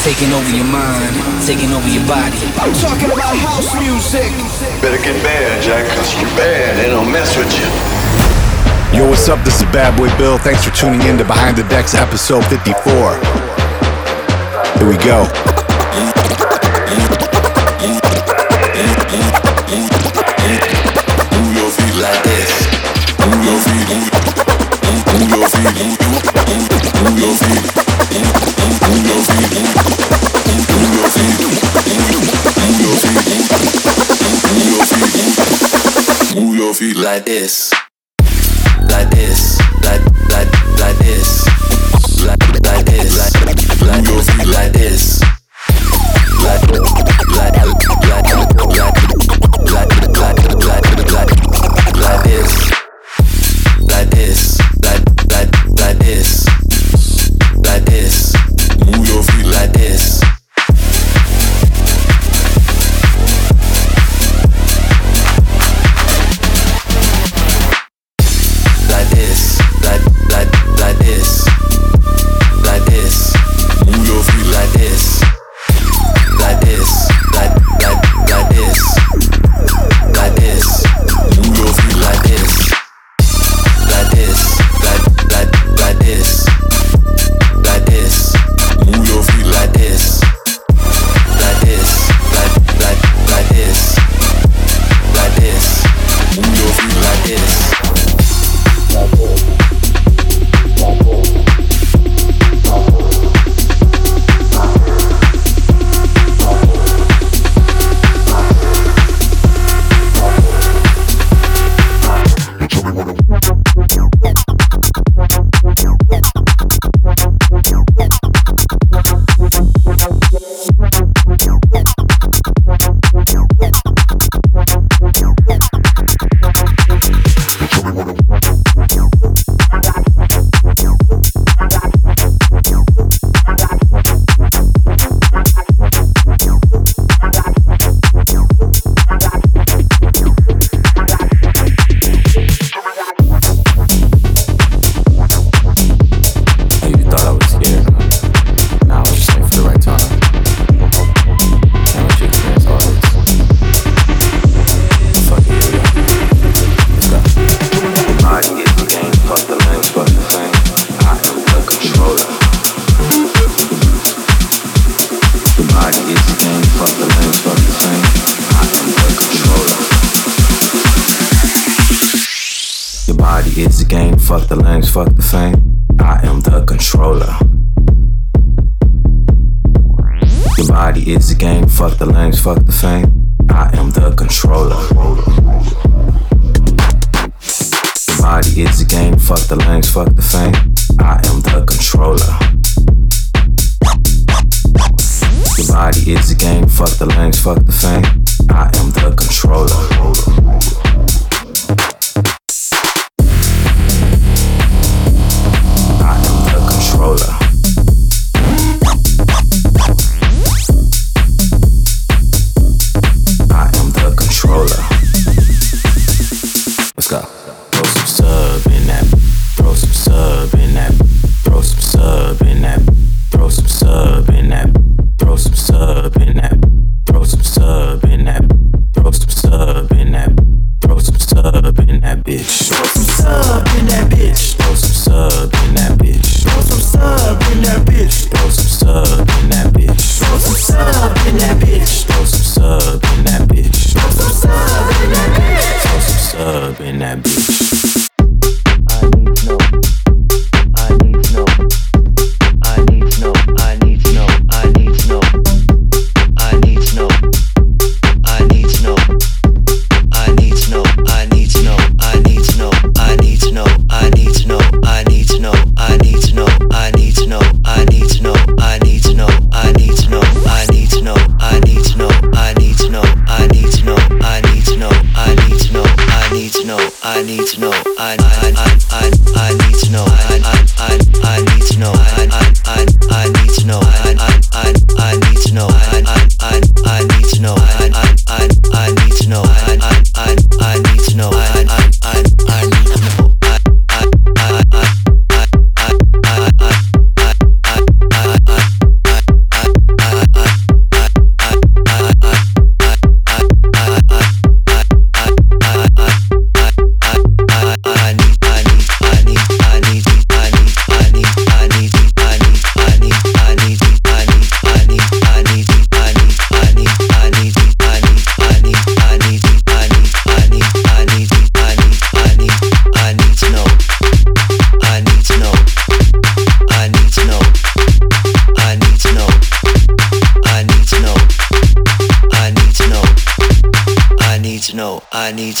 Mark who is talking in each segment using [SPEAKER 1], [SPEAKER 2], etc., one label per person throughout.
[SPEAKER 1] taking over your mind, taking over your body.
[SPEAKER 2] I'm talking about house music.
[SPEAKER 3] Better get bad, Jack, cause you're bad. They don't mess with you.
[SPEAKER 4] Yo, what's up? This is Bad Boy Bill. Thanks for tuning in to Behind the Decks episode 54. Here we go.
[SPEAKER 5] Move your feet. Move your feet. Move your feet. Move your feet. like this.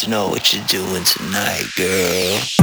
[SPEAKER 6] To know
[SPEAKER 5] what you're doing tonight, girl.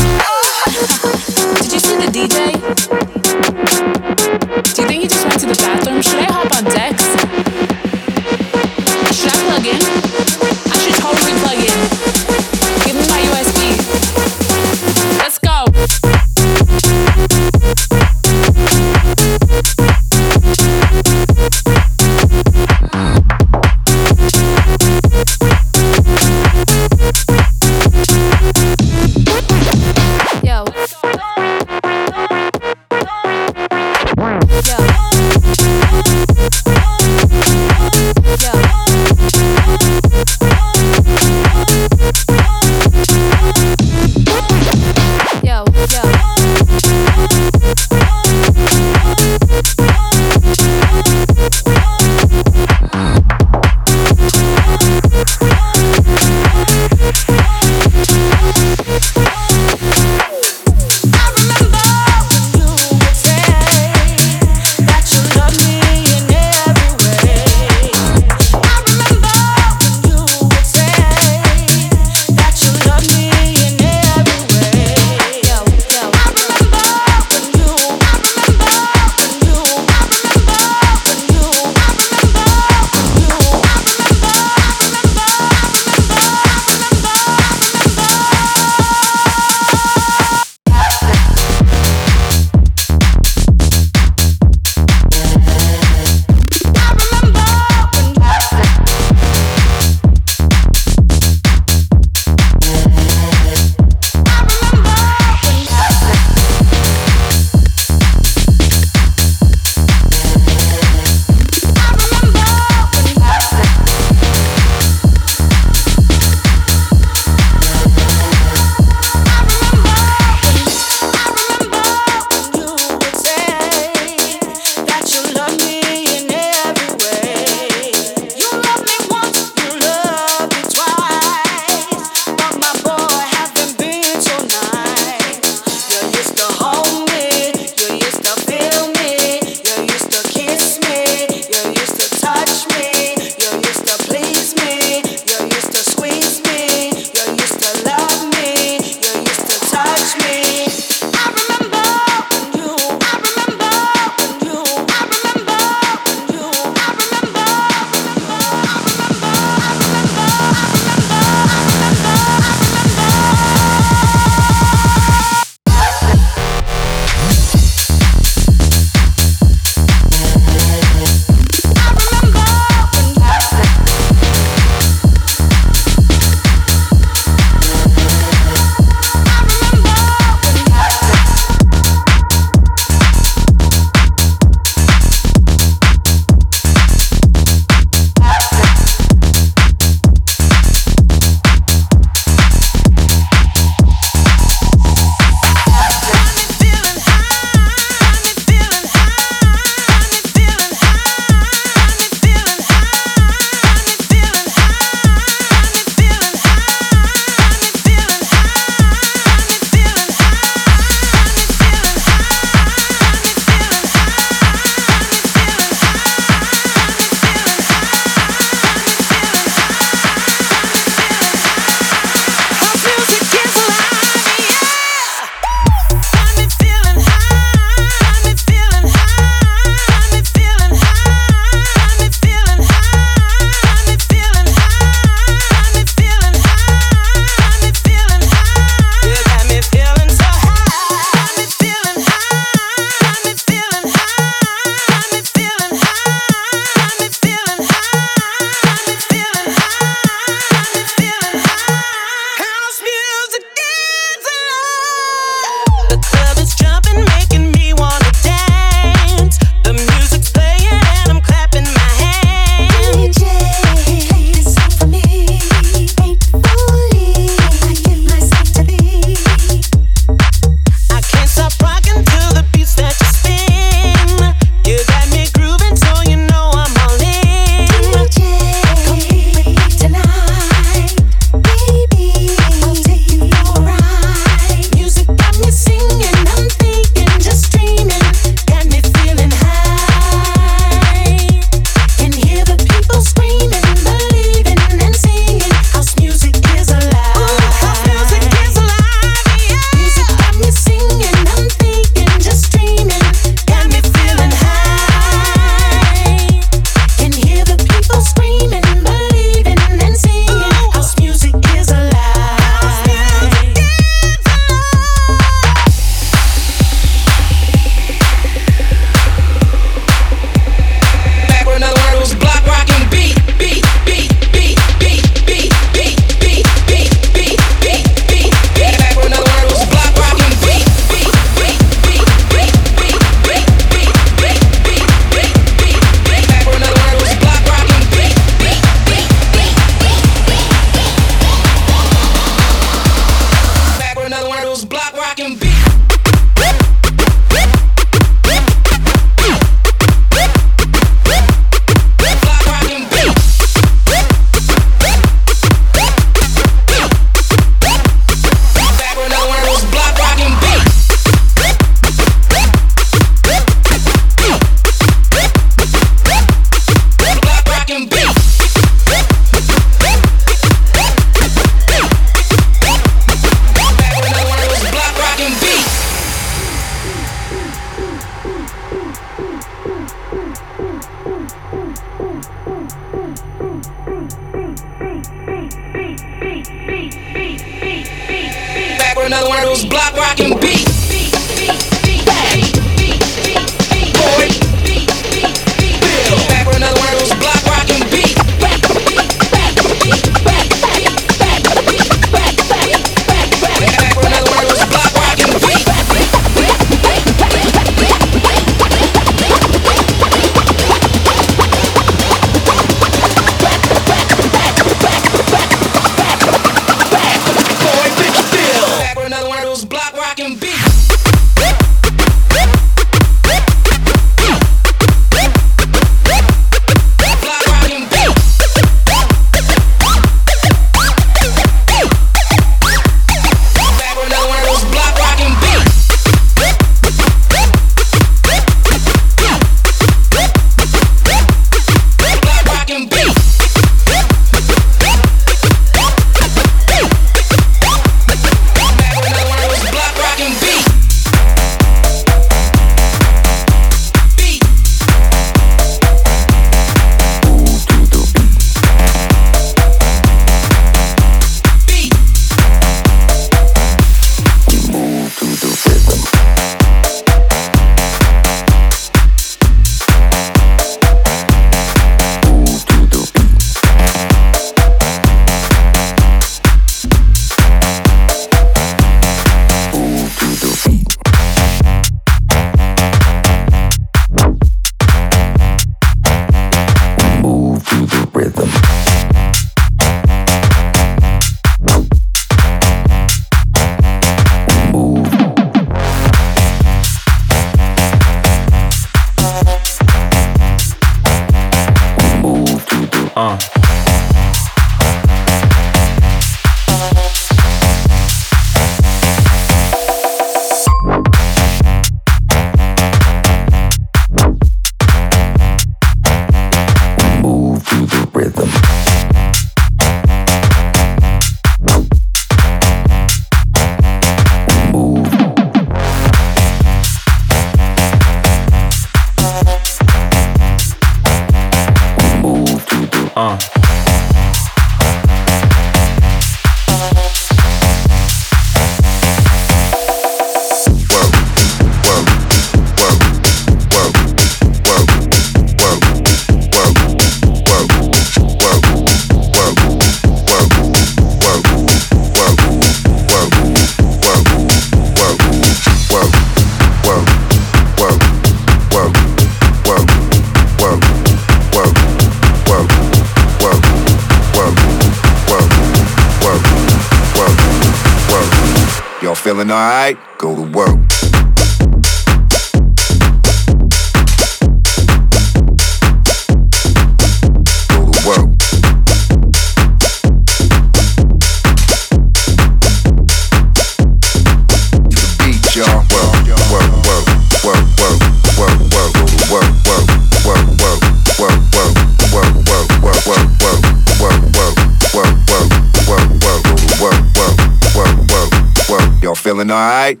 [SPEAKER 7] All
[SPEAKER 8] right.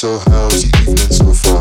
[SPEAKER 8] So how's the evening so far?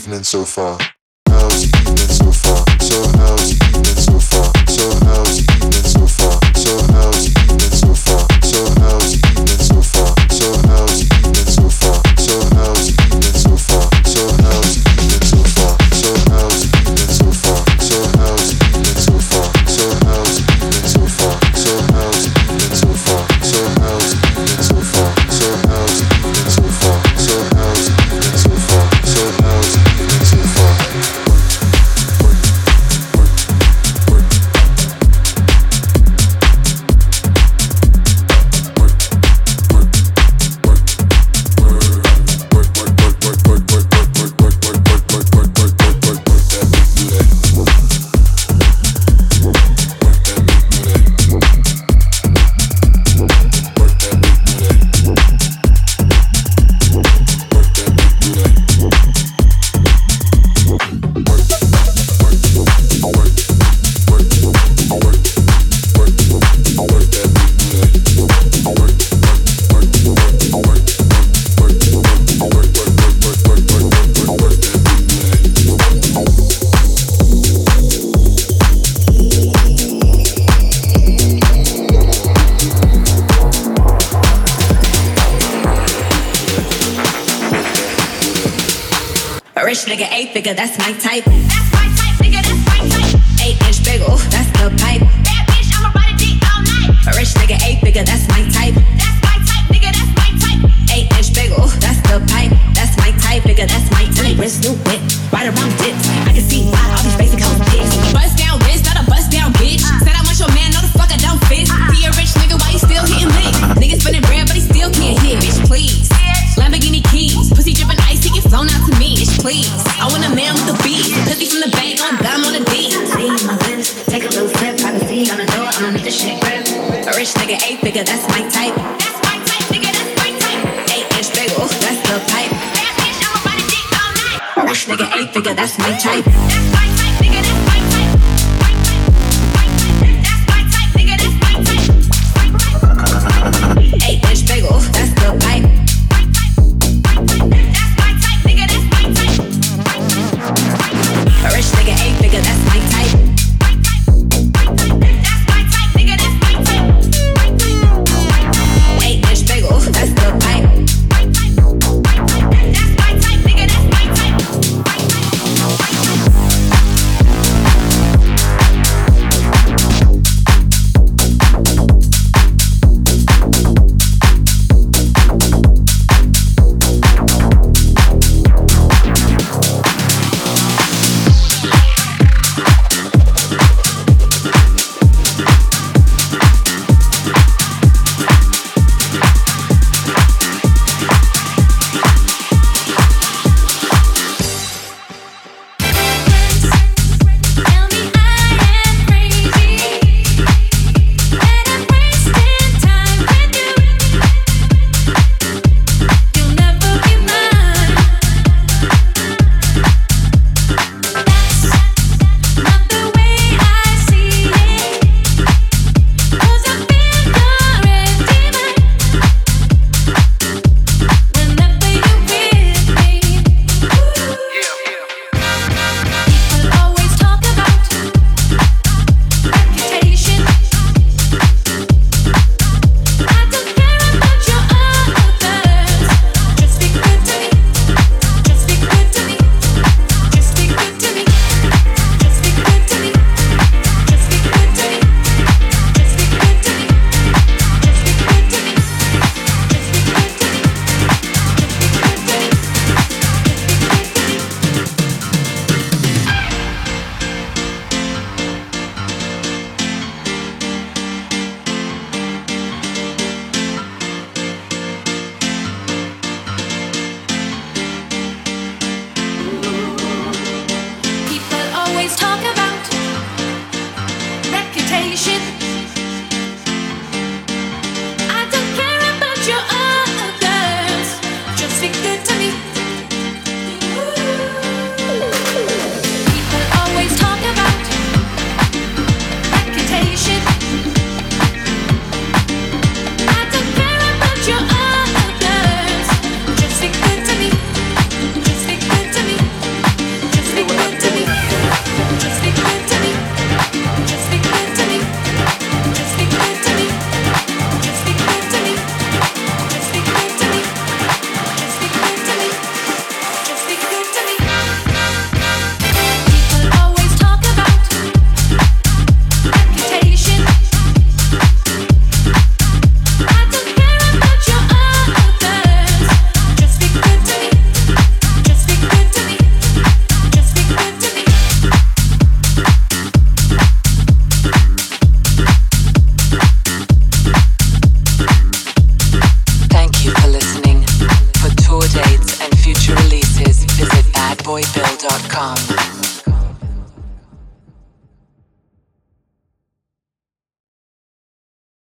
[SPEAKER 8] evening so far.
[SPEAKER 9] Rich nigga, eight figure, that's my type. That's my